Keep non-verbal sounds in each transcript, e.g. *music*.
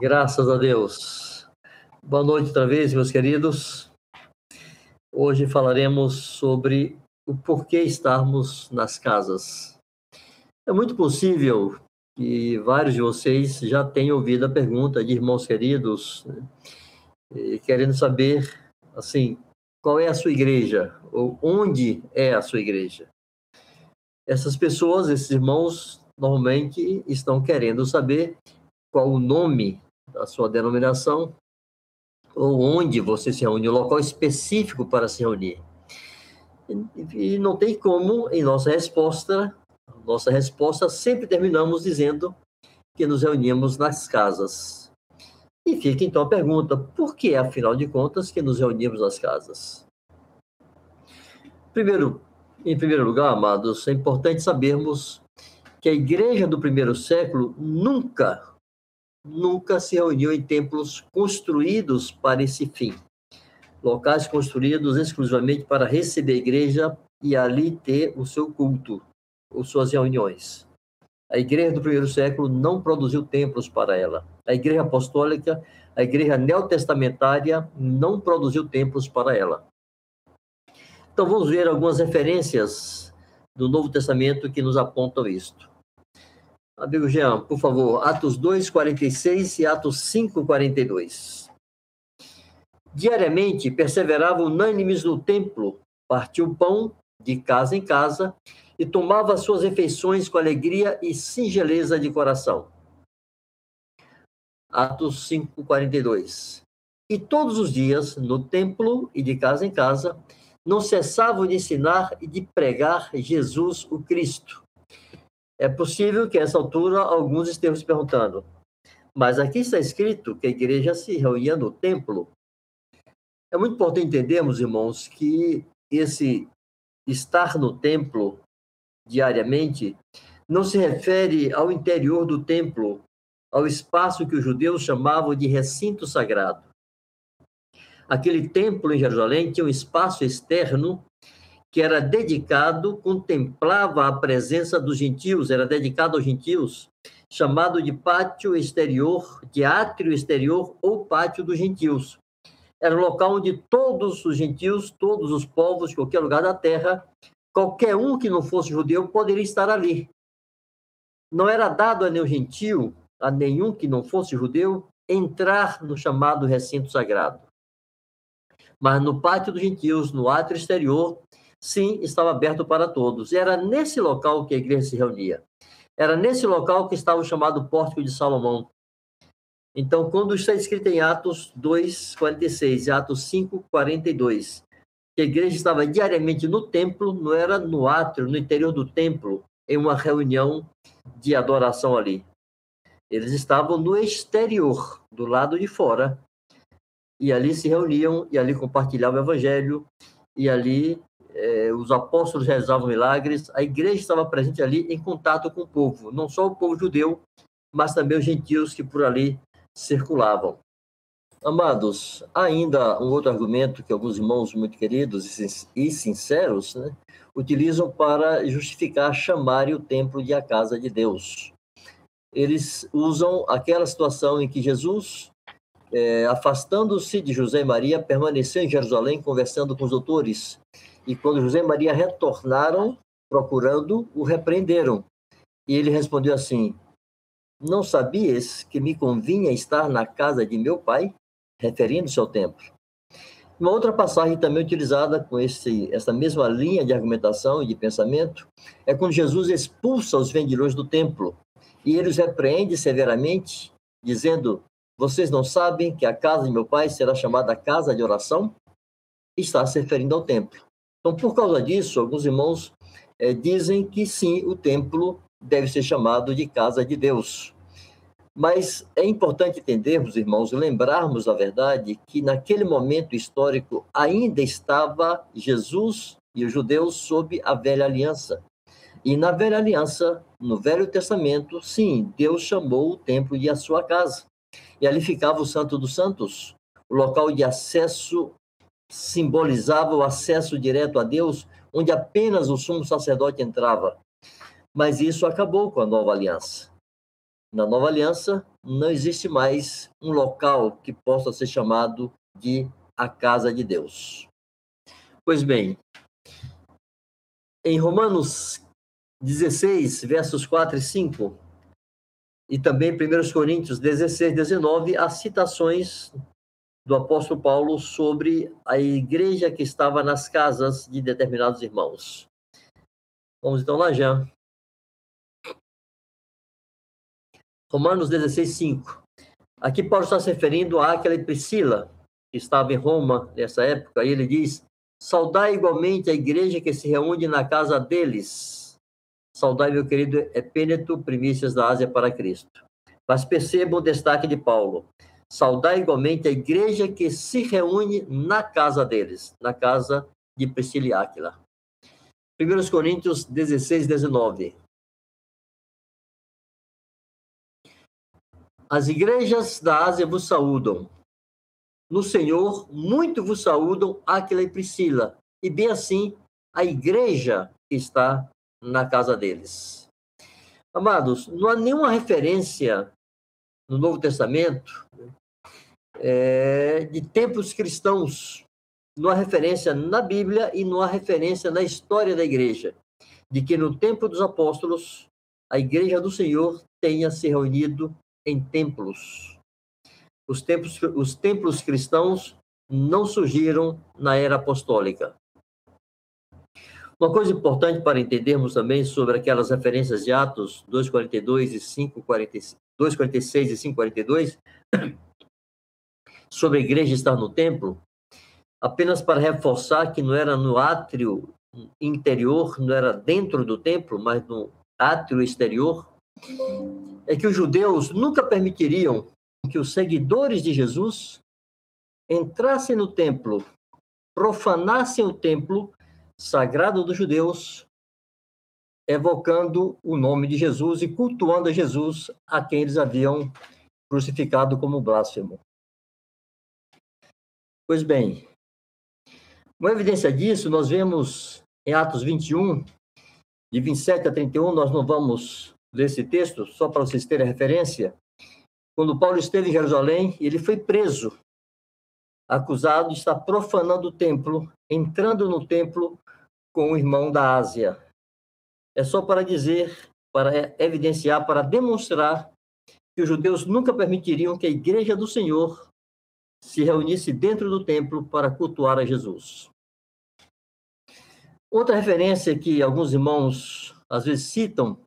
Graças a Deus. Boa noite outra vez, meus queridos. Hoje falaremos sobre o porquê estarmos nas casas. É muito possível que vários de vocês já tenham ouvido a pergunta de irmãos queridos, né, querendo saber, assim, qual é a sua igreja ou onde é a sua igreja. Essas pessoas, esses irmãos, normalmente estão querendo saber qual o nome da sua denominação ou onde você se reúne, o local específico para se reunir. E não tem como, em nossa resposta, nossa resposta sempre terminamos dizendo que nos reunimos nas casas. E fica então a pergunta: por que, afinal de contas, que nos reunimos nas casas? Primeiro, em primeiro lugar, amados, é importante sabermos que a igreja do primeiro século nunca nunca se reuniu em templos construídos para esse fim. Locais construídos exclusivamente para receber a igreja e ali ter o seu culto, ou suas reuniões. A igreja do primeiro século não produziu templos para ela. A igreja apostólica, a igreja neotestamentária não produziu templos para ela. Então vamos ver algumas referências do Novo Testamento que nos apontam isto. Amigo Jean, por favor, Atos 2, 46 e Atos 5, 42. Diariamente perseveravam unânimes no templo, partiu o pão de casa em casa e tomava suas refeições com alegria e singeleza de coração. Atos 5, 42. E todos os dias, no templo e de casa em casa, não cessavam de ensinar e de pregar Jesus o Cristo é possível que, a essa altura, alguns estejam se perguntando, mas aqui está escrito que a igreja se reunia no templo. É muito importante entendermos, irmãos, que esse estar no templo diariamente não se refere ao interior do templo, ao espaço que os judeus chamavam de recinto sagrado. Aquele templo em Jerusalém tinha um espaço externo que era dedicado, contemplava a presença dos gentios, era dedicado aos gentios, chamado de pátio exterior, de átrio exterior ou pátio dos gentios. Era um local onde todos os gentios, todos os povos, qualquer lugar da terra, qualquer um que não fosse judeu poderia estar ali. Não era dado a nenhum gentio, a nenhum que não fosse judeu, entrar no chamado recinto sagrado. Mas no pátio dos gentios, no átrio exterior, sim, estava aberto para todos. Era nesse local que a igreja se reunia. Era nesse local que estava o chamado Pórtico de Salomão. Então, quando está escrito em Atos 2, 46 e Atos 5, 42, que a igreja estava diariamente no templo, não era no átrio, no interior do templo, em uma reunião de adoração ali. Eles estavam no exterior, do lado de fora, e ali se reuniam, e ali compartilhavam o evangelho, e ali eh, os apóstolos realizavam milagres, a igreja estava presente ali em contato com o povo, não só o povo judeu, mas também os gentios que por ali circulavam. Amados, ainda um outro argumento que alguns irmãos muito queridos e sinceros né, utilizam para justificar chamarem o templo de a casa de Deus. Eles usam aquela situação em que Jesus, é, afastando-se de José e Maria, permaneceu em Jerusalém conversando com os doutores e quando José e Maria retornaram procurando, o repreenderam. E ele respondeu assim: Não sabias que me convinha estar na casa de meu pai? Referindo-se ao templo. Uma outra passagem também utilizada com esse, essa mesma linha de argumentação e de pensamento é quando Jesus expulsa os vendilhões do templo e ele os repreende severamente, dizendo: Vocês não sabem que a casa de meu pai será chamada casa de oração? Está se referindo ao templo. Então, por causa disso, alguns irmãos é, dizem que sim, o templo deve ser chamado de casa de Deus. Mas é importante entendermos, irmãos, lembrarmos, na verdade, que naquele momento histórico ainda estava Jesus e os judeus sob a velha aliança. E na velha aliança, no Velho Testamento, sim, Deus chamou o templo de a sua casa. E ali ficava o Santo dos Santos, o local de acesso simbolizava o acesso direto a Deus, onde apenas o sumo sacerdote entrava. Mas isso acabou com a nova aliança. Na nova aliança, não existe mais um local que possa ser chamado de a casa de Deus. Pois bem, em Romanos 16, versos 4 e 5, e também 1 Coríntios 16, 19, há citações do apóstolo Paulo sobre a igreja que estava nas casas de determinados irmãos. Vamos então lá já. Romanos 16, 5. Aqui Paulo está se referindo a Aquila e Priscila, que estava em Roma nessa época, e ele diz: Saudai igualmente a igreja que se reúne na casa deles. Saudai, meu querido Epêneto, primícias da Ásia para Cristo. Mas perceba o destaque de Paulo. Saudai igualmente a igreja que se reúne na casa deles, na casa de Priscila e Áquila. 1 Coríntios 16, 19. As igrejas da Ásia vos saúdam. No Senhor, muito vos saúdam Aquila e Priscila, e bem assim a igreja que está na casa deles. Amados, não há nenhuma referência no Novo Testamento é, de templos cristãos. Há referência na Bíblia e há referência na história da igreja de que no tempo dos apóstolos a igreja do Senhor tenha se reunido em templos. Os templos, os templos cristãos não surgiram na era apostólica. Uma coisa importante para entendermos também sobre aquelas referências de Atos 2:42 e 5:46, 2:46 e 5:42 sobre a igreja estar no templo, apenas para reforçar que não era no átrio interior, não era dentro do templo, mas no átrio exterior, é que os judeus nunca permitiriam que os seguidores de Jesus entrassem no templo, profanassem o templo sagrado dos judeus, evocando o nome de Jesus e cultuando a Jesus a quem eles haviam crucificado como blasfemo. Pois bem, uma evidência disso nós vemos em Atos 21, de 27 a 31, nós não vamos desse texto, só para vocês terem referência, quando Paulo esteve em Jerusalém, ele foi preso, acusado de estar profanando o templo, entrando no templo com o irmão da Ásia. É só para dizer, para evidenciar, para demonstrar que os judeus nunca permitiriam que a igreja do Senhor se reunisse dentro do templo para cultuar a Jesus. Outra referência que alguns irmãos às vezes citam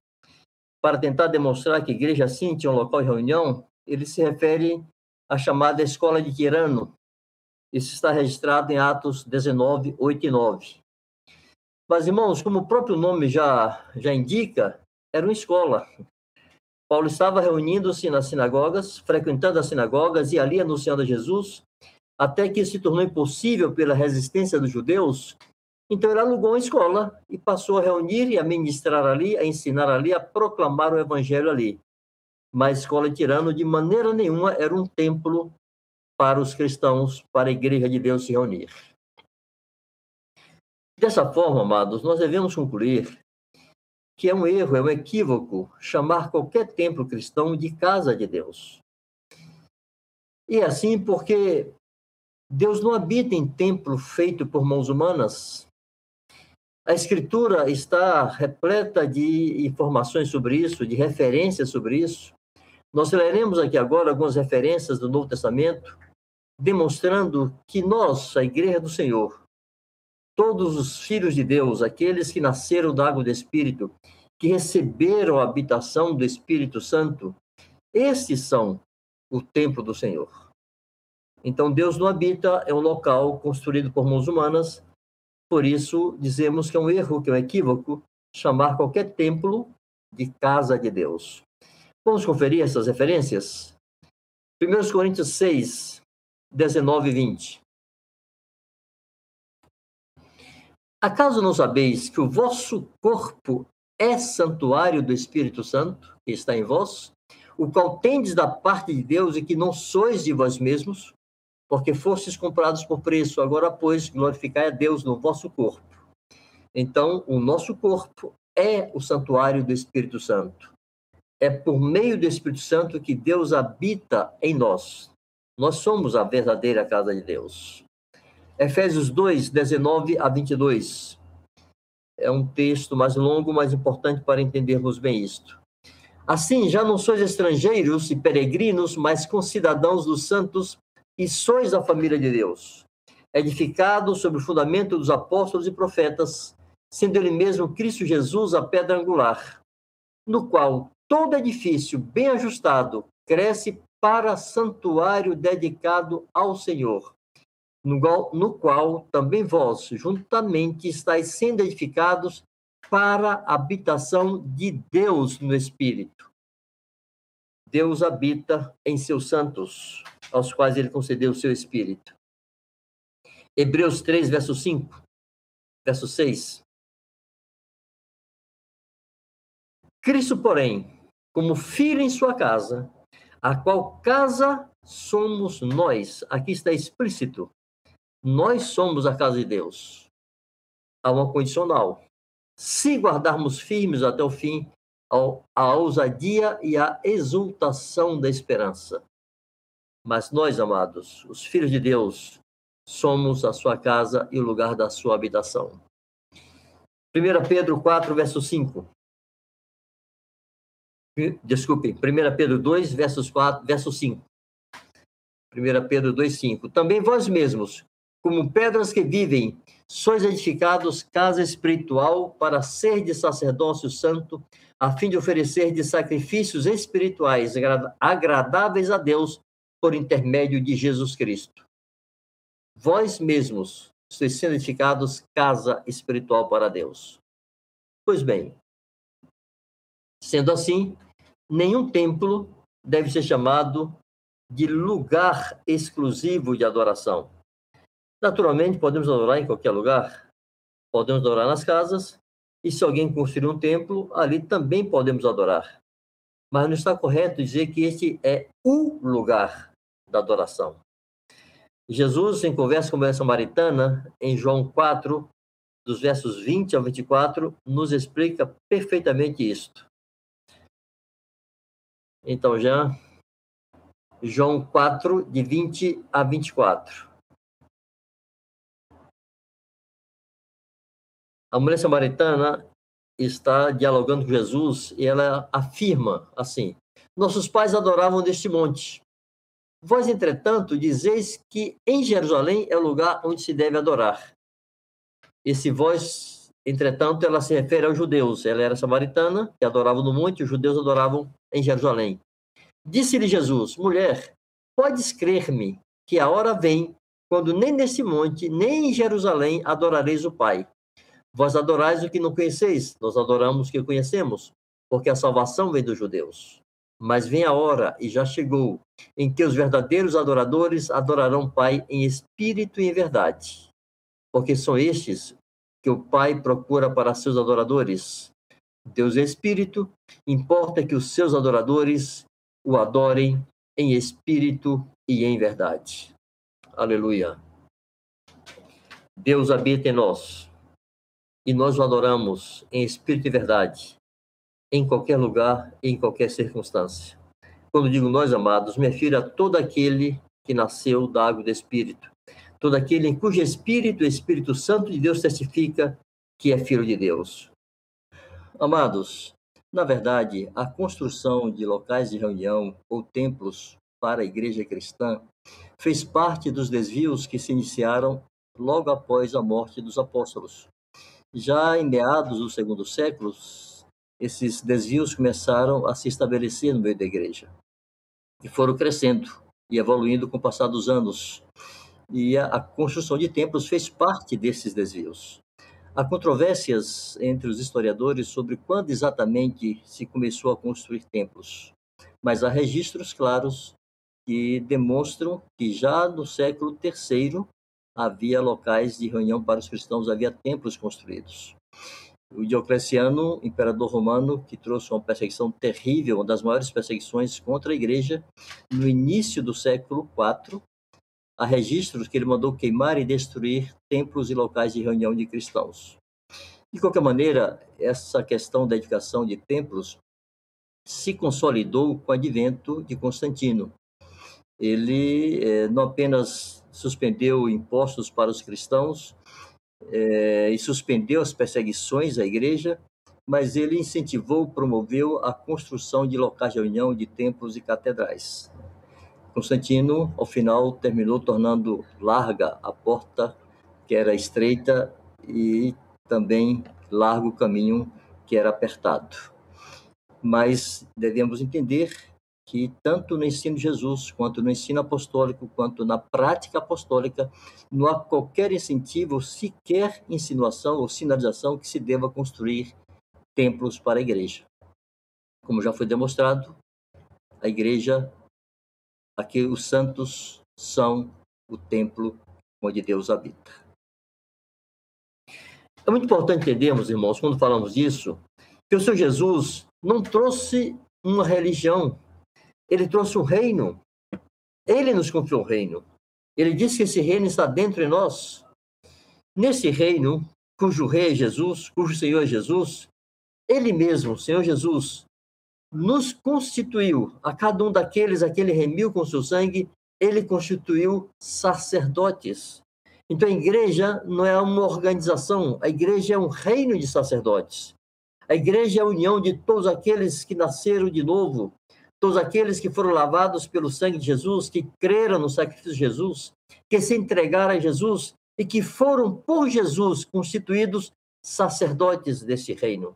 para tentar demonstrar que a igreja sim tinha um local de reunião, ele se refere à chamada Escola de Tirano. Isso está registrado em Atos 19, 8 e 9. Mas, irmãos, como o próprio nome já, já indica, era uma escola. Paulo estava reunindo-se nas sinagogas, frequentando as sinagogas e ali anunciando Jesus, até que se tornou impossível pela resistência dos judeus então ele alugou uma escola e passou a reunir e a ministrar ali, a ensinar ali, a proclamar o evangelho ali. Mas a escola de Tirano, de maneira nenhuma, era um templo para os cristãos, para a igreja de Deus se reunir. Dessa forma, amados, nós devemos concluir que é um erro, é um equívoco chamar qualquer templo cristão de casa de Deus. E é assim porque Deus não habita em templo feito por mãos humanas, a Escritura está repleta de informações sobre isso, de referências sobre isso. Nós leremos aqui agora algumas referências do Novo Testamento, demonstrando que nós, a Igreja do Senhor, todos os filhos de Deus, aqueles que nasceram da água do Espírito, que receberam a habitação do Espírito Santo, estes são o templo do Senhor. Então, Deus não habita em um local construído por mãos humanas, por isso, dizemos que é um erro, que é um equívoco, chamar qualquer templo de casa de Deus. Vamos conferir essas referências? 1 Coríntios 6, 19 e 20. Acaso não sabeis que o vosso corpo é santuário do Espírito Santo, que está em vós, o qual tendes da parte de Deus e que não sois de vós mesmos, porque fostes comprados por preço, agora, pois, glorificai a Deus no vosso corpo. Então, o nosso corpo é o santuário do Espírito Santo. é por meio do Espírito Santo que Deus habita em nós. Nós somos a verdadeira casa de Deus. Efésios 2, 19 a 22. É um texto mais longo, mas importante para entendermos bem isto. Assim, já não sois estrangeiros e peregrinos, mas concidadãos dos santos e sois da família de Deus, edificados sobre o fundamento dos apóstolos e profetas, sendo ele mesmo Cristo Jesus a pedra angular, no qual todo edifício bem ajustado cresce para santuário dedicado ao Senhor, no qual, no qual também vós, juntamente, estáis sendo edificados para a habitação de Deus no Espírito. Deus habita em seus santos, aos quais ele concedeu o seu Espírito. Hebreus 3, verso 5, verso 6. Cristo, porém, como filho em sua casa, a qual casa somos nós. Aqui está explícito. Nós somos a casa de Deus. Há uma condicional. Se guardarmos firmes até o fim a ousadia e a exultação da esperança. Mas nós, amados, os filhos de Deus, somos a sua casa e o lugar da sua habitação. 1 Pedro 4, verso 5. Desculpe, 1 Pedro 2, versos 4, verso 5. 1 Pedro 2, 5. Também vós mesmos, como pedras que vivem, sois edificados casa espiritual para ser de sacerdócio santo, a fim de oferecer de sacrifícios espirituais agradáveis a Deus por intermédio de Jesus Cristo. Vós mesmos sois sendo edificados casa espiritual para Deus. Pois bem, Sendo assim, nenhum templo deve ser chamado de lugar exclusivo de adoração. Naturalmente, podemos adorar em qualquer lugar, podemos adorar nas casas, e se alguém construir um templo, ali também podemos adorar. Mas não está correto dizer que este é o lugar da adoração. Jesus, em conversa com a samaritana, em João 4, dos versos 20 ao 24, nos explica perfeitamente isto. Então, já João 4, de 20 a 24. A mulher samaritana está dialogando com Jesus e ela afirma assim: Nossos pais adoravam neste monte. Vós, entretanto, dizeis que em Jerusalém é o lugar onde se deve adorar. Esse vós, entretanto, ela se refere aos judeus. Ela era samaritana, que adoravam no monte, os judeus adoravam em Jerusalém. Disse-lhe Jesus: Mulher, podes crer-me que a hora vem quando nem nesse monte, nem em Jerusalém adorareis o Pai. Vós adorais o que não conheceis, nós adoramos o que conhecemos, porque a salvação vem dos judeus. Mas vem a hora, e já chegou, em que os verdadeiros adoradores adorarão o Pai em espírito e em verdade. Porque são estes que o Pai procura para seus adoradores. Deus é espírito, importa que os seus adoradores o adorem em espírito e em verdade. Aleluia. Deus habita em nós e nós o adoramos em espírito e verdade, em qualquer lugar e em qualquer circunstância. Quando digo nós, amados, me refiro a todo aquele que nasceu da água do Espírito, todo aquele em cujo Espírito o Espírito Santo de Deus testifica que é filho de Deus. Amados, na verdade, a construção de locais de reunião ou templos para a igreja cristã fez parte dos desvios que se iniciaram logo após a morte dos apóstolos. Já em meados do segundo século, esses desvios começaram a se estabelecer no meio da igreja e foram crescendo e evoluindo com o passar dos anos. E a, a construção de templos fez parte desses desvios. Há controvérsias entre os historiadores sobre quando exatamente se começou a construir templos, mas há registros claros que demonstram que já no século III havia locais de reunião para os cristãos, havia templos construídos. O Diocleciano, imperador romano, que trouxe uma perseguição terrível, uma das maiores perseguições contra a igreja, no início do século IV, há registros que ele mandou queimar e destruir templos e locais de reunião de cristãos. De qualquer maneira, essa questão da edificação de templos se consolidou com o advento de Constantino. Ele é, não apenas suspendeu impostos para os cristãos é, e suspendeu as perseguições à igreja, mas ele incentivou, promoveu a construção de locais de reunião de templos e catedrais. Constantino, ao final, terminou tornando larga a porta que era estreita e também largo o caminho que era apertado. Mas devemos entender que tanto no ensino de Jesus, quanto no ensino apostólico, quanto na prática apostólica, não há qualquer incentivo, sequer insinuação ou sinalização que se deva construir templos para a igreja. Como já foi demonstrado, a igreja, aqui os santos são o templo onde Deus habita. É muito importante entendermos, irmãos, quando falamos disso, que o Senhor Jesus não trouxe uma religião, ele trouxe um reino. Ele nos confiou o reino. Ele disse que esse reino está dentro de nós. Nesse reino, cujo rei é Jesus, cujo Senhor é Jesus, ele mesmo, o Senhor Jesus, nos constituiu, a cada um daqueles a que ele remiu com seu sangue, ele constituiu sacerdotes. Então a igreja não é uma organização, a igreja é um reino de sacerdotes. A igreja é a união de todos aqueles que nasceram de novo, todos aqueles que foram lavados pelo sangue de Jesus, que creram no sacrifício de Jesus, que se entregaram a Jesus e que foram por Jesus constituídos sacerdotes desse reino.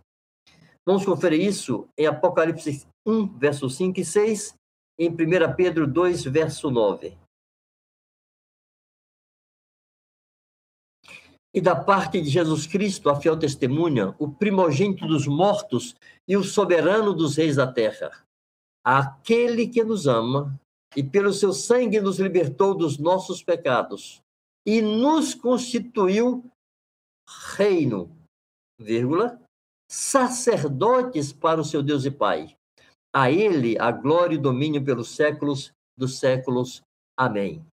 Vamos conferir isso em Apocalipse 1, verso 5 e 6, em 1 Pedro 2, verso 9. E da parte de Jesus Cristo, a fiel testemunha, o primogênito dos mortos e o soberano dos reis da terra, aquele que nos ama e pelo seu sangue nos libertou dos nossos pecados e nos constituiu reino, vírgula, sacerdotes para o seu Deus e Pai. A ele a glória e domínio pelos séculos dos séculos. Amém.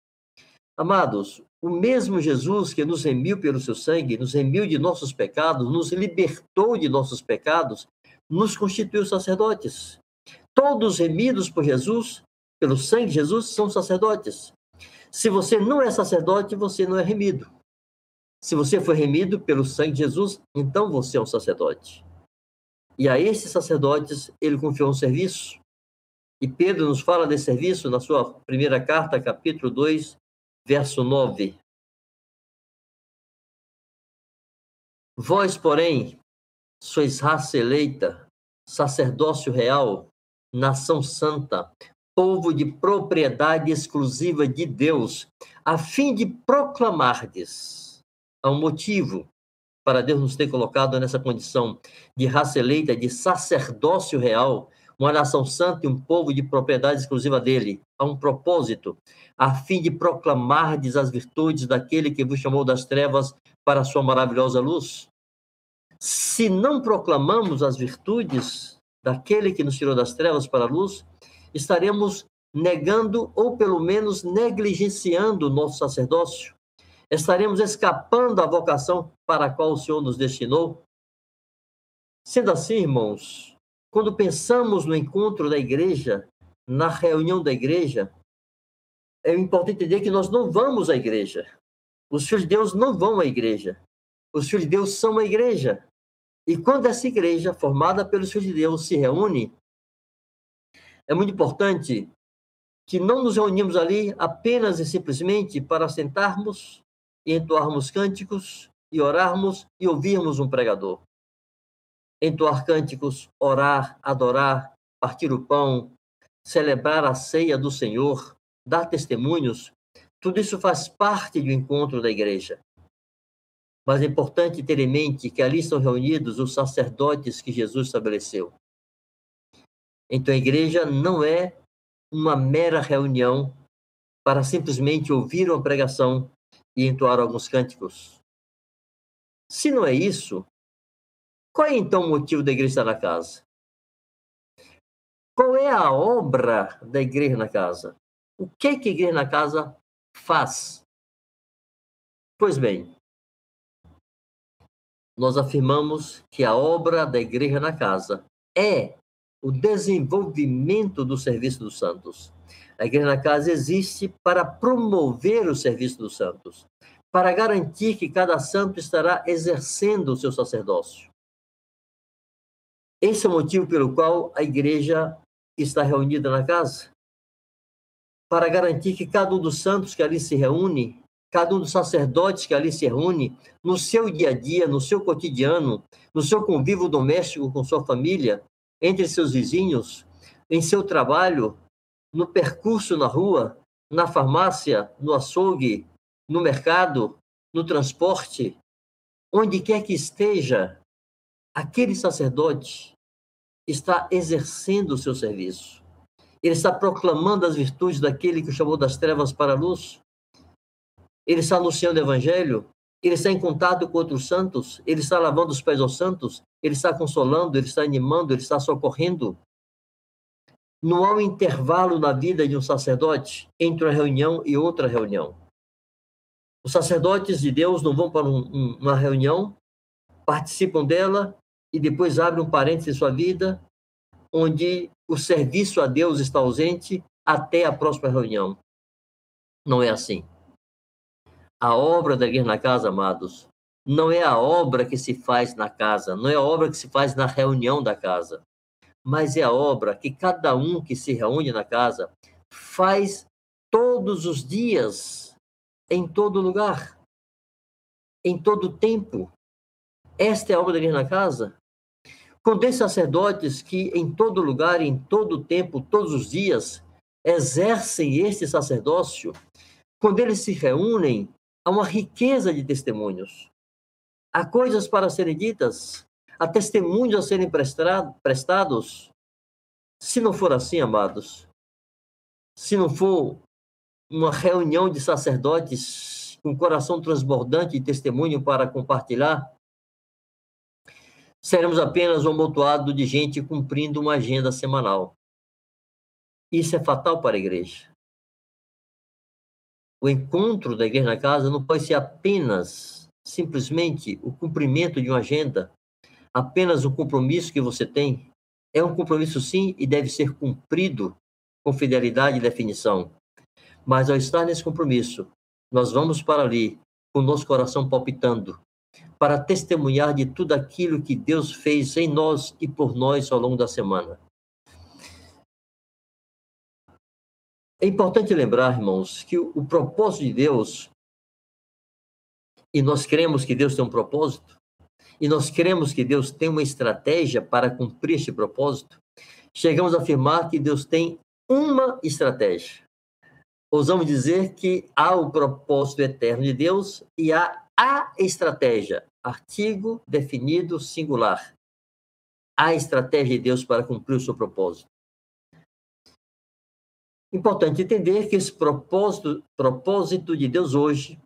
Amados, o mesmo Jesus que nos remiu pelo seu sangue, nos remiu de nossos pecados, nos libertou de nossos pecados, nos constituiu sacerdotes. Todos remidos por Jesus, pelo sangue de Jesus, são sacerdotes. Se você não é sacerdote, você não é remido. Se você foi remido pelo sangue de Jesus, então você é um sacerdote. E a esses sacerdotes ele confiou um serviço. E Pedro nos fala desse serviço na sua primeira carta, capítulo 2, verso 9. Vós, porém, sois raça eleita, sacerdócio real, nação santa, povo de propriedade exclusiva de Deus, a fim de proclamardes há um motivo para Deus nos ter colocado nessa condição de raça eleita, de sacerdócio real, uma nação santa e um povo de propriedade exclusiva dele. Há um propósito, a fim de proclamardes as virtudes daquele que vos chamou das trevas para a sua maravilhosa luz. Se não proclamamos as virtudes daquele que nos tirou das trevas para a luz, estaremos negando ou pelo menos negligenciando o nosso sacerdócio, Estaremos escapando da vocação para a qual o Senhor nos destinou? Sendo assim, irmãos, quando pensamos no encontro da igreja, na reunião da igreja, é importante entender que nós não vamos à igreja. Os filhos de Deus não vão à igreja. Os filhos de Deus são a igreja. E quando essa igreja, formada pelos filhos de Deus, se reúne, é muito importante que não nos reunimos ali apenas e simplesmente para sentarmos e entoarmos cânticos e orarmos e ouvirmos um pregador. Entoar cânticos, orar, adorar, partir o pão, celebrar a ceia do Senhor, dar testemunhos, tudo isso faz parte do encontro da igreja. Mas é importante ter em mente que ali estão reunidos os sacerdotes que Jesus estabeleceu. Então a igreja não é uma mera reunião para simplesmente ouvir uma pregação e entoar alguns cânticos. Se não é isso, qual é então o motivo da igreja estar na casa? Qual é a obra da igreja na casa? O que, é que a igreja na casa faz? Pois bem, nós afirmamos que a obra da igreja na casa é o desenvolvimento do serviço dos santos. A igreja na casa existe para promover o serviço dos santos, para garantir que cada santo estará exercendo o seu sacerdócio. Esse é o motivo pelo qual a igreja está reunida na casa. Para garantir que cada um dos santos que ali se reúne, cada um dos sacerdotes que ali se reúne, no seu dia a dia, no seu cotidiano, no seu convívio doméstico com sua família, entre seus vizinhos, em seu trabalho, no percurso na rua, na farmácia, no açougue, no mercado, no transporte, onde quer que esteja, aquele sacerdote está exercendo o seu serviço. Ele está proclamando as virtudes daquele que o chamou das trevas para a luz. Ele está anunciando o evangelho. Ele está em contato com outros santos. Ele está lavando os pés aos santos. Ele está consolando, ele está animando, ele está socorrendo. Não há um intervalo na vida de um sacerdote entre uma reunião e outra reunião. Os sacerdotes de Deus não vão para um, uma reunião, participam dela e depois abre um parênteses em sua vida, onde o serviço a Deus está ausente até a próxima reunião. Não é assim. A obra da igreja na casa, amados, não é a obra que se faz na casa, não é a obra que se faz na reunião da casa, mas é a obra que cada um que se reúne na casa faz todos os dias, em todo lugar, em todo tempo. Esta é a obra da igreja na casa. Contém sacerdotes que em todo lugar, em todo tempo, todos os dias, exercem este sacerdócio. Quando eles se reúnem, há uma riqueza de testemunhos. Há coisas para serem ditas, há testemunhos a serem prestados. Se não for assim, amados, se não for uma reunião de sacerdotes com coração transbordante de testemunho para compartilhar, seremos apenas um amontoado de gente cumprindo uma agenda semanal. Isso é fatal para a igreja. O encontro da igreja na casa não pode ser apenas, simplesmente, o cumprimento de uma agenda, apenas o compromisso que você tem. É um compromisso, sim, e deve ser cumprido com fidelidade e definição. Mas ao estar nesse compromisso, nós vamos para ali com o nosso coração palpitando, para testemunhar de tudo aquilo que Deus fez em nós e por nós ao longo da semana. É importante lembrar, irmãos, que o, propósito de Deus, e nós cremos que Deus tem um propósito, e nós cremos que Deus tem uma estratégia para cumprir este propósito, chegamos a afirmar que Deus tem uma estratégia. Ousamos dizer que há o propósito eterno de Deus e há a estratégia, artigo definido singular. A estratégia de Deus para cumprir o seu propósito. Importante entender que esse propósito, propósito de Deus hoje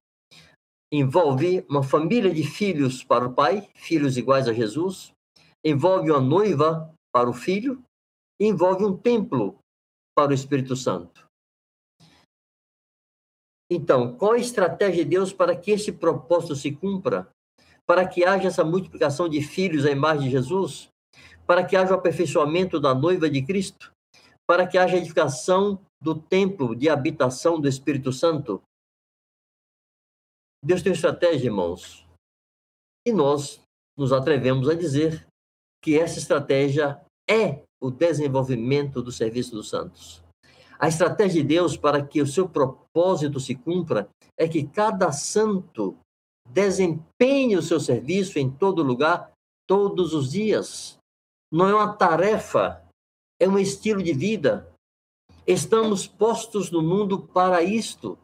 envolve uma família de filhos para o Pai, filhos iguais a Jesus, envolve uma noiva para o Filho, envolve um templo para o Espírito Santo. Então, qual a estratégia de Deus para que esse propósito se cumpra? Para que haja essa multiplicação de filhos à imagem de Jesus? Para que haja o aperfeiçoamento da noiva de Cristo? Para que haja edificação do templo de habitação do Espírito Santo? Deus tem estratégia, irmãos. E nós nos atrevemos a dizer que essa estratégia é o desenvolvimento do serviço dos santos. A estratégia de Deus para que o seu propósito se cumpra é que cada santo desempenhe o seu serviço em todo lugar, todos os dias. Não é uma tarefa, é um estilo de vida. Estamos postos no mundo para isto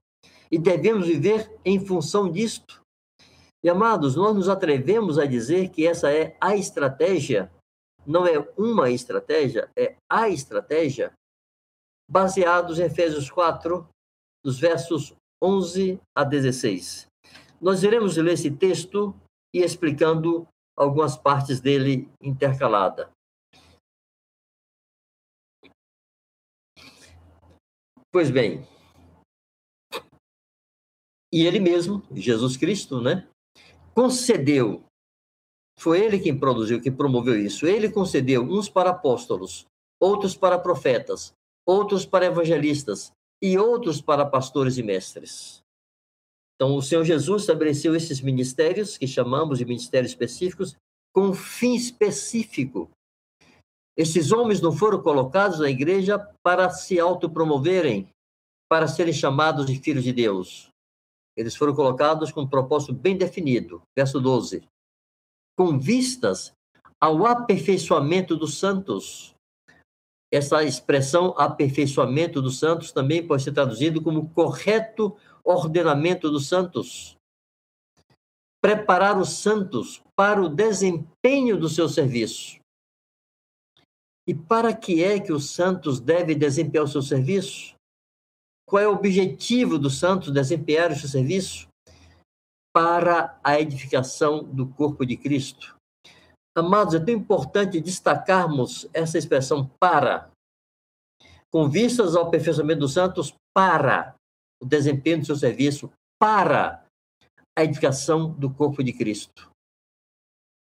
e devemos viver em função disto. E amados, nós nos atrevemos a dizer que essa é a estratégia, não é uma estratégia, é a estratégia baseados em Efésios 4, dos versos 11 a 16. Nós iremos ler esse texto e explicando algumas partes dele intercalada. Pois bem, e ele mesmo, Jesus Cristo, né, concedeu, foi ele quem produziu, que promoveu isso, ele concedeu uns para apóstolos, outros para profetas, outros para evangelistas e outros para pastores e mestres. Então, o Senhor Jesus estabeleceu esses ministérios, que chamamos de ministérios específicos, com um fim específico. Esses homens não foram colocados na igreja para se autopromoverem, para serem chamados de filhos de Deus. Eles foram colocados com um propósito bem definido. Verso 12. Com vistas ao aperfeiçoamento dos santos. Essa expressão aperfeiçoamento dos santos também pode ser traduzido como correto ordenamento dos santos. Preparar os santos para o desempenho do seu serviço. E para que é que os santos devem desempenhar o seu serviço? Qual é o objetivo dos santos desempenhar o seu serviço? Para a edificação do corpo de Cristo. Amados, é tão importante destacarmos essa expressão para, com vistas ao aperfeiçoamento dos santos, para o desempenho do seu serviço, para a edificação do corpo de Cristo.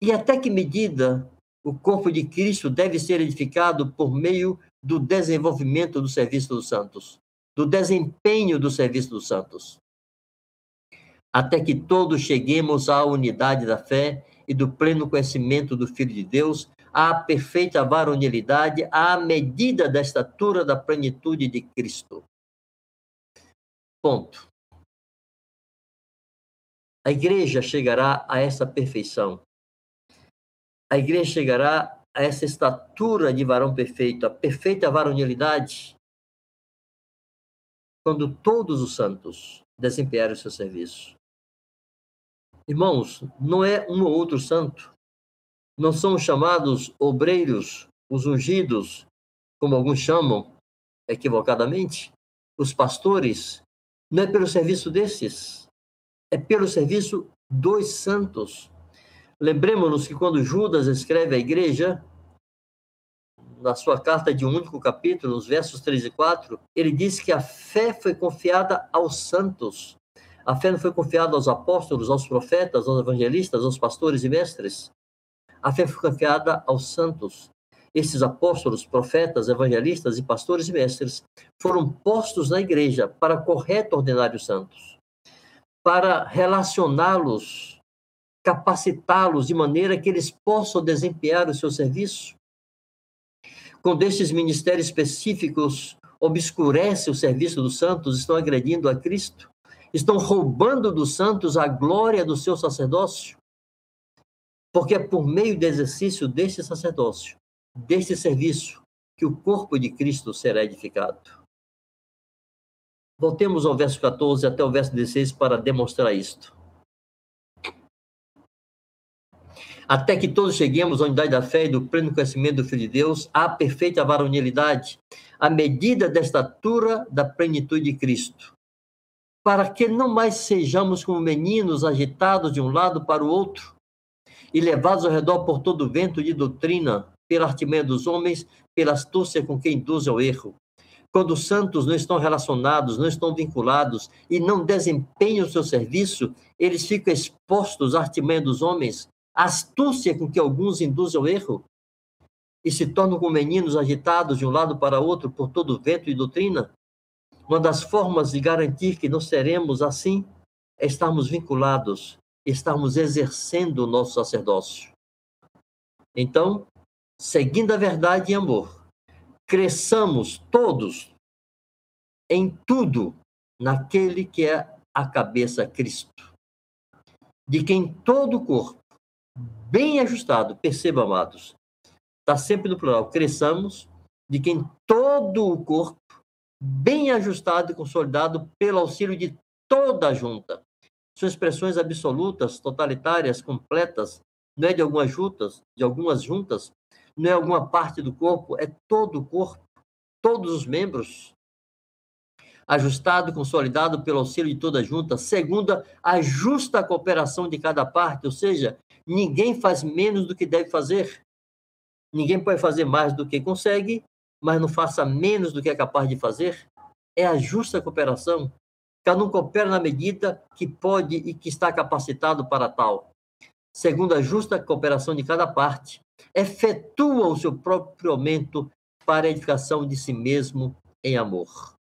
E até que medida o corpo de Cristo deve ser edificado por meio do desenvolvimento do serviço dos santos, do desempenho do serviço dos santos. Até que todos cheguemos à unidade da fé e do pleno conhecimento do Filho de Deus, à perfeita varonilidade, à medida da estatura da plenitude de Cristo. Ponto. A igreja chegará a essa perfeição. A igreja chegará a essa estatura de varão perfeito, a perfeita varonilidade, quando todos os santos desempenharem o seu serviço. Irmãos, não é um ou outro santo. Não são chamados obreiros, os ungidos, como alguns chamam equivocadamente, os pastores. Não é pelo serviço desses, é pelo serviço dos santos. Lembremos-nos que quando Judas escreve à igreja, na sua carta de um único capítulo, nos versos 3 e 4, ele diz que a fé foi confiada aos santos. A fé não foi confiada aos apóstolos, aos profetas, aos evangelistas, aos pastores e mestres. A fé foi confiada aos santos. Esses apóstolos, profetas, evangelistas e pastores e mestres foram postos na igreja para correto ordenar os santos, para relacioná-los, capacitá-los de maneira que eles possam desempenhar o seu serviço. Quando esses ministérios específicos obscurecem o serviço dos santos, estão agredindo a Cristo estão roubando dos santos a glória do seu sacerdócio, porque é por meio do exercício deste sacerdócio, deste serviço, que o corpo de Cristo será edificado. Voltemos ao verso 14 até o verso 16 para demonstrar isto. Até que todos cheguemos à unidade da fé e do pleno conhecimento do Filho de Deus, à perfeita varonilidade, à medida da estatura da plenitude de Cristo para que não mais sejamos como meninos agitados de um lado para o outro e levados ao redor por todo o vento de doutrina, pela artimanha dos homens, pela astúcia com que induz ao erro. Quando os santos não estão relacionados, não estão vinculados e não desempenham o seu serviço, eles ficam expostos à artimanha dos homens, astúcia com que alguns induzem ao erro, e se tornam como meninos agitados de um lado para outro por todo vento de doutrina. Uma das formas de garantir que não seremos assim é estarmos vinculados, estarmos exercendo o nosso sacerdócio. Então, seguindo a verdade e amor, cresçamos todos em tudo naquele que é a cabeça Cristo, de quem todo o corpo, bem ajustado, perceba, amados, está sempre no plural, cresçamos, de quem todo o corpo, bem ajustado e consolidado pelo auxílio de toda a junta. São expressões absolutas, totalitárias, completas, não é de algumas juntas, de algumas juntas, não é alguma parte do corpo, é todo o corpo, todos os membros, ajustado consolidado pelo auxílio de toda a junta, segundo a justa cooperação de cada parte, ou seja, ninguém faz menos do que deve fazer. Ninguém pode fazer mais do que consegue mas não faça menos do que é capaz de fazer, é a justa cooperação. Cada um coopera na medida que pode e que está capacitado para tal. Segundo a justa cooperação de cada parte, efetua o seu próprio aumento para a edificação de si mesmo em amor.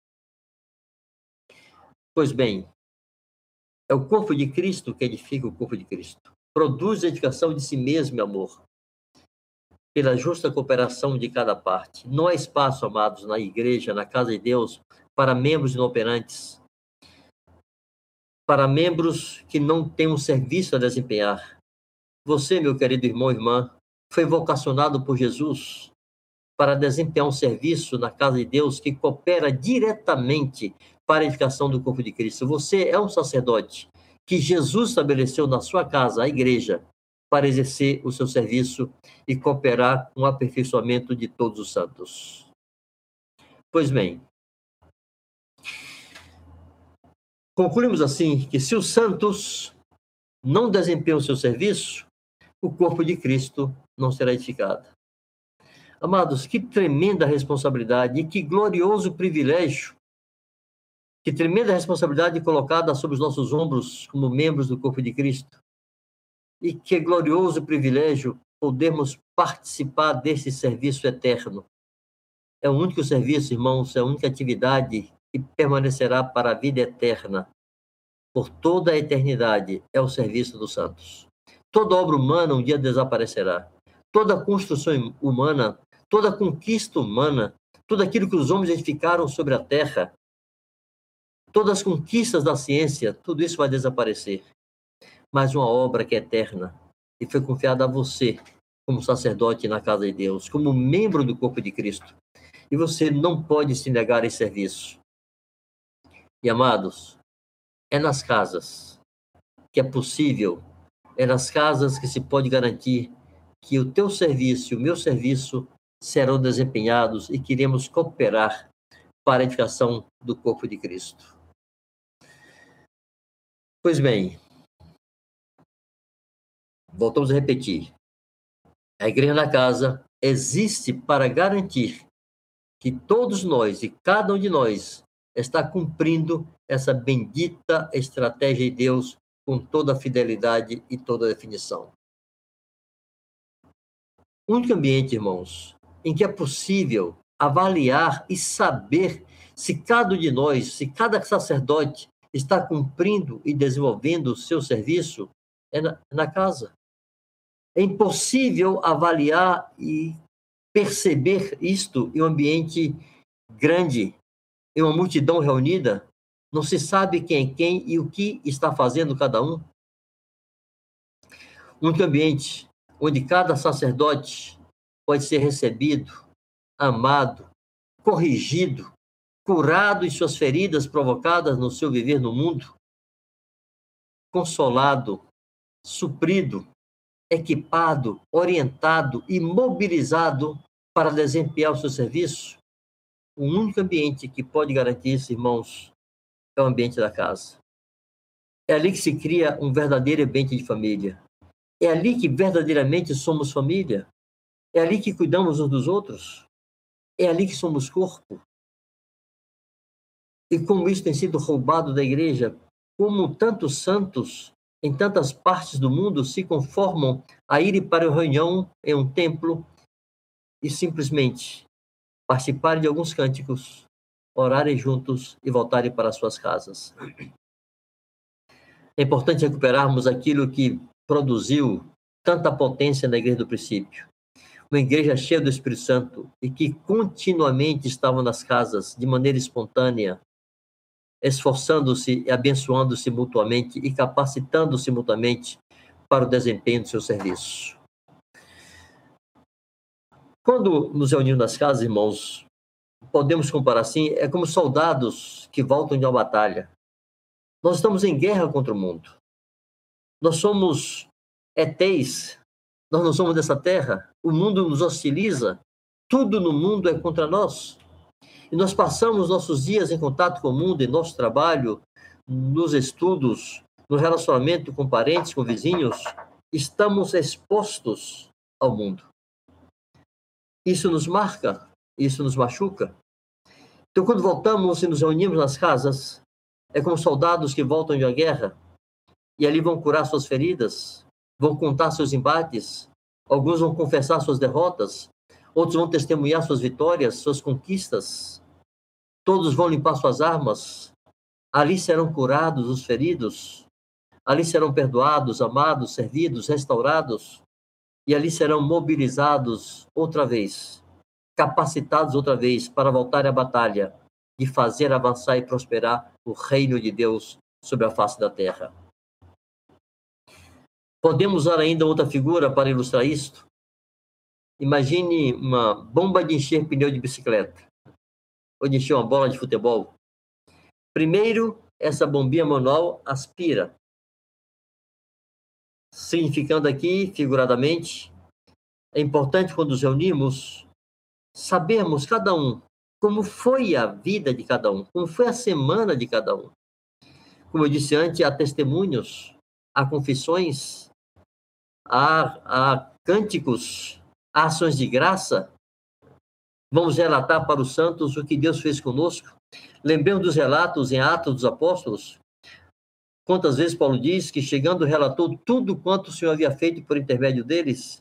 Pois bem, é o corpo de Cristo que edifica o corpo de Cristo. Produz a edificação de si mesmo amor, pela justa cooperação de cada parte. Não há espaço, amados, na igreja, na casa de Deus, para membros inoperantes, para membros que não têm um serviço a desempenhar. Você, meu querido irmão e irmã, foi vocacionado por Jesus para desempenhar um serviço na casa de Deus que coopera diretamente para a edificação do corpo de Cristo. Você é um sacerdote que Jesus estabeleceu na sua casa, a igreja, para exercer o seu serviço e cooperar com o aperfeiçoamento de todos os santos. Pois bem, concluímos assim que se os santos não desempenham o seu serviço, o corpo de Cristo não será edificado. Amados, que tremenda responsabilidade e que glorioso privilégio, que tremenda responsabilidade colocada sobre os nossos ombros como membros do corpo de Cristo. E que glorioso privilégio podermos participar desse serviço eterno. É o único serviço, irmãos, é a única atividade que permanecerá para a vida eterna. Por toda a eternidade é o serviço dos santos. Toda obra humana um dia desaparecerá. Toda construção humana, toda conquista humana, tudo aquilo que os homens edificaram sobre a terra, todas as conquistas da ciência, tudo isso vai desaparecer. Mas uma obra que é eterna e foi confiada a você, como sacerdote na casa de Deus, como membro do corpo de Cristo. E você não pode se negar esse serviço. E amados, é nas casas que é possível é nas casas que se pode garantir que o teu serviço e o meu serviço serão desempenhados e queremos cooperar para a edificação do corpo de Cristo. Pois bem, voltamos a repetir. A igreja na casa existe para garantir que todos nós e cada um de nós está cumprindo essa bendita estratégia de Deus com toda a fidelidade e toda a definição. O único ambiente, irmãos, em que é possível avaliar e saber se cada um de nós, se cada sacerdote está cumprindo e desenvolvendo o seu serviço é na, na casa. É impossível avaliar e perceber isto em um ambiente grande, em uma multidão reunida, não se sabe quem é quem e o que está fazendo cada um. Um ambiente onde cada sacerdote pode ser recebido, amado, corrigido, curado em suas feridas provocadas no seu viver no mundo, consolado, suprido, equipado, orientado e mobilizado para desempenhar o seu serviço. O único ambiente que pode garantir isso, irmãos, é o ambiente da casa. É ali que se cria um verdadeiro ambiente de família. É ali que verdadeiramente somos família. É ali que cuidamos uns dos outros. É ali que somos corpo. E como isso tem sido roubado da igreja, como tantos santos em tantas partes do mundo se conformam a ir para uma reunião em um templo e simplesmente participarem de alguns cânticos, orarem juntos e voltarem para suas casas. É importante recuperarmos aquilo que produziu tanta potência na igreja do princípio. Uma igreja cheia do Espírito Santo e que continuamente estava nas casas de maneira espontânea, esforçando-se e abençoando-se mutuamente e capacitando-se mutuamente para o desempenho do seu serviço. Quando nos reunimos nas casas, irmãos, podemos comparar assim, é como soldados que voltam de uma batalha. Nós estamos em guerra contra o mundo. Nós somos ETs, nós não somos dessa terra. O mundo nos hostiliza, tudo no mundo é contra nós. E nós passamos nossos dias em contato com o mundo, em nosso trabalho, nos estudos, no relacionamento com parentes, com vizinhos, estamos expostos ao mundo. Isso nos marca, isso nos machuca. Então, quando voltamos e nos reunimos nas casas, é como soldados que voltam de uma guerra e ali vão curar suas feridas, vão contar seus embates, alguns vão confessar suas derrotas, outros vão testemunhar suas vitórias, suas conquistas, todos vão limpar suas armas, ali serão curados os feridos, ali serão perdoados, amados, servidos, restaurados, e ali serão mobilizados outra vez, capacitados outra vez para voltar à batalha e fazer avançar e prosperar o reino de Deus sobre a face da terra. Podemos usar ainda outra figura para ilustrar isto? Imagine uma bomba de encher pneu de bicicleta, ou de encher uma bola de futebol. Primeiro, essa bombinha manual aspira, significando aqui, figuradamente, é importante quando nos reunimos sabermos cada um como foi a vida de cada um, como foi a semana de cada um. Como eu disse antes, há testemunhos, há confissões, há, há cânticos, ações de graça. Vamos relatar para os santos o que Deus fez conosco. Lembremos dos relatos em Atos dos Apóstolos. Quantas vezes Paulo diz que, chegando, relatou tudo quanto o Senhor havia feito por intermédio deles?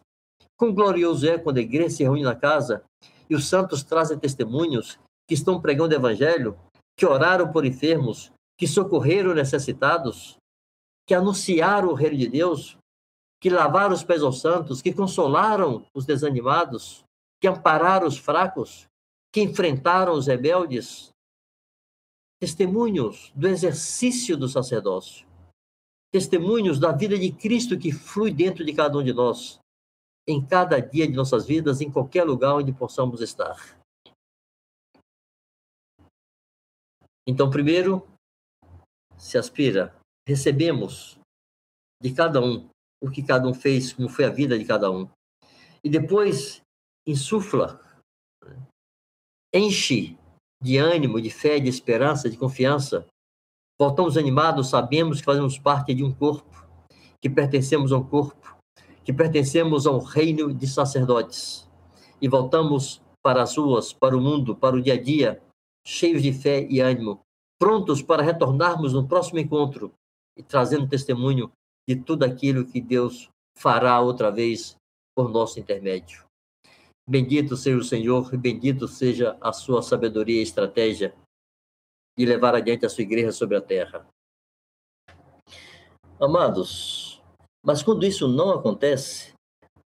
Quão glorioso é quando a igreja se reúne na casa e os santos trazem testemunhos que estão pregando o evangelho, que oraram por enfermos, que socorreram necessitados, que anunciaram o reino de Deus, que lavaram os pés aos santos, que consolaram os desanimados, que ampararam os fracos, que enfrentaram os rebeldes. Testemunhos do exercício do sacerdócio. Testemunhos da vida de Cristo que flui dentro de cada um de nós, em cada dia de nossas vidas, em qualquer lugar onde possamos estar. Então, primeiro, se aspira, recebemos de cada um o que cada um fez, como foi a vida de cada um. E depois, insufla, enche de ânimo, de fé, de esperança, de confiança. Voltamos animados, sabemos que fazemos parte de um corpo, que pertencemos a um corpo, que pertencemos ao reino de sacerdotes e voltamos para as ruas, para o mundo, para o dia a dia, cheios de fé e ânimo, prontos para retornarmos no próximo encontro e trazendo testemunho de tudo aquilo que Deus fará outra vez por nosso intermédio. Bendito seja o Senhor bendito seja a sua sabedoria e estratégia de levar adiante a sua igreja sobre a terra. Amados, mas quando isso não acontece,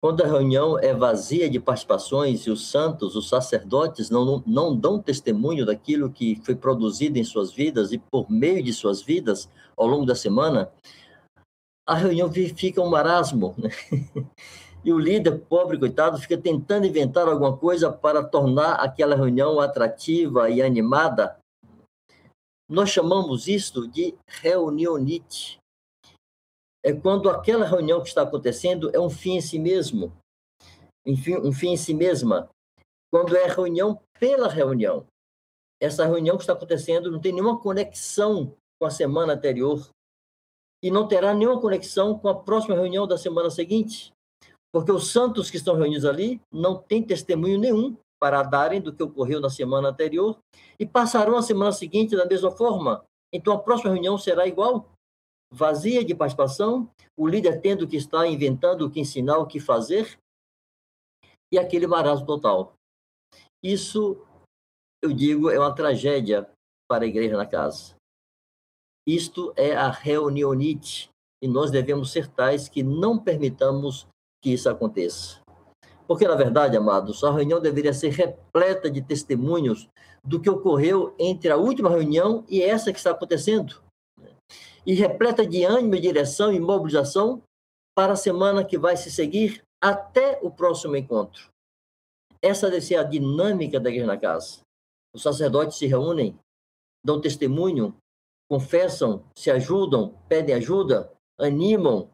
quando a reunião é vazia de participações e os santos, os sacerdotes, não, não dão testemunho daquilo que foi produzido em suas vidas e por meio de suas vidas ao longo da semana, a reunião fica um marasmo. Né? *laughs* E o líder, pobre, coitado, fica tentando inventar alguma coisa para tornar aquela reunião atrativa e animada. Nós chamamos isto de reunionite é quando aquela reunião que está acontecendo é um fim em si mesmo, enfim, um fim em si mesma. Quando é reunião pela reunião. Essa reunião que está acontecendo não tem nenhuma conexão com a semana anterior e não terá nenhuma conexão com a próxima reunião da semana seguinte, porque os santos que estão reunidos ali não têm testemunho nenhum para darem do que ocorreu na semana anterior e passarão a semana seguinte da mesma forma. Então a próxima reunião será igual vazia de participação, o líder tendo que estar inventando o que ensinar, o que fazer, e aquele marasmo total. Isso, eu digo, é uma tragédia para a igreja na casa. Isto é a reunionite, e nós devemos ser tais que não permitamos que isso aconteça. Porque, na verdade, amados, a reunião deveria ser repleta de testemunhos do que ocorreu entre a última reunião e essa que está acontecendo e repleta de ânimo, direção e mobilização para a semana que vai se seguir até o próximo encontro. Essa deve ser a dinâmica da igreja na casa. Os sacerdotes se reúnem, dão testemunho, confessam, se ajudam, pedem ajuda, animam,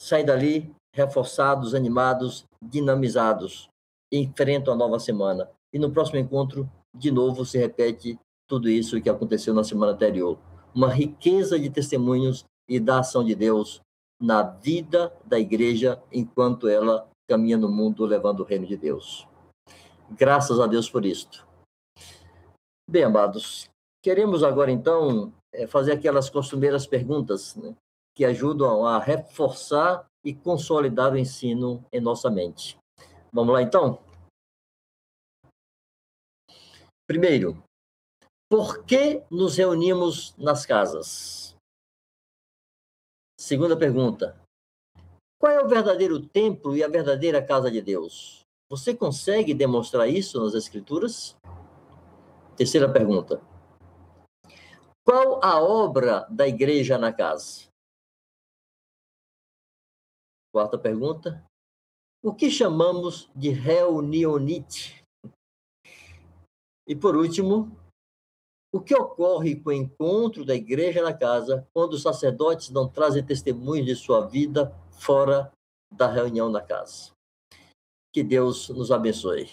saem dali reforçados, animados, dinamizados, enfrentam a nova semana. E no próximo encontro, de novo, se repete tudo isso que aconteceu na semana anterior uma riqueza de testemunhos e da ação de Deus na vida da igreja enquanto ela caminha no mundo levando o reino de Deus. Graças a Deus por isto. Bem, amados, queremos agora então é, fazer aquelas costumeiras perguntas né, que ajudam a reforçar e consolidar o ensino em nossa mente. Vamos lá então? Primeiro, por que nos reunimos nas casas? Segunda pergunta, qual é o verdadeiro templo e a verdadeira casa de Deus? Você consegue demonstrar isso nas Escrituras? Terceira pergunta, qual a obra da igreja na casa? Quarta pergunta. O que chamamos de reunionite? E por último, o que ocorre com o encontro da igreja na casa quando os sacerdotes não trazem testemunho de sua vida fora da reunião na casa? Que Deus nos abençoe.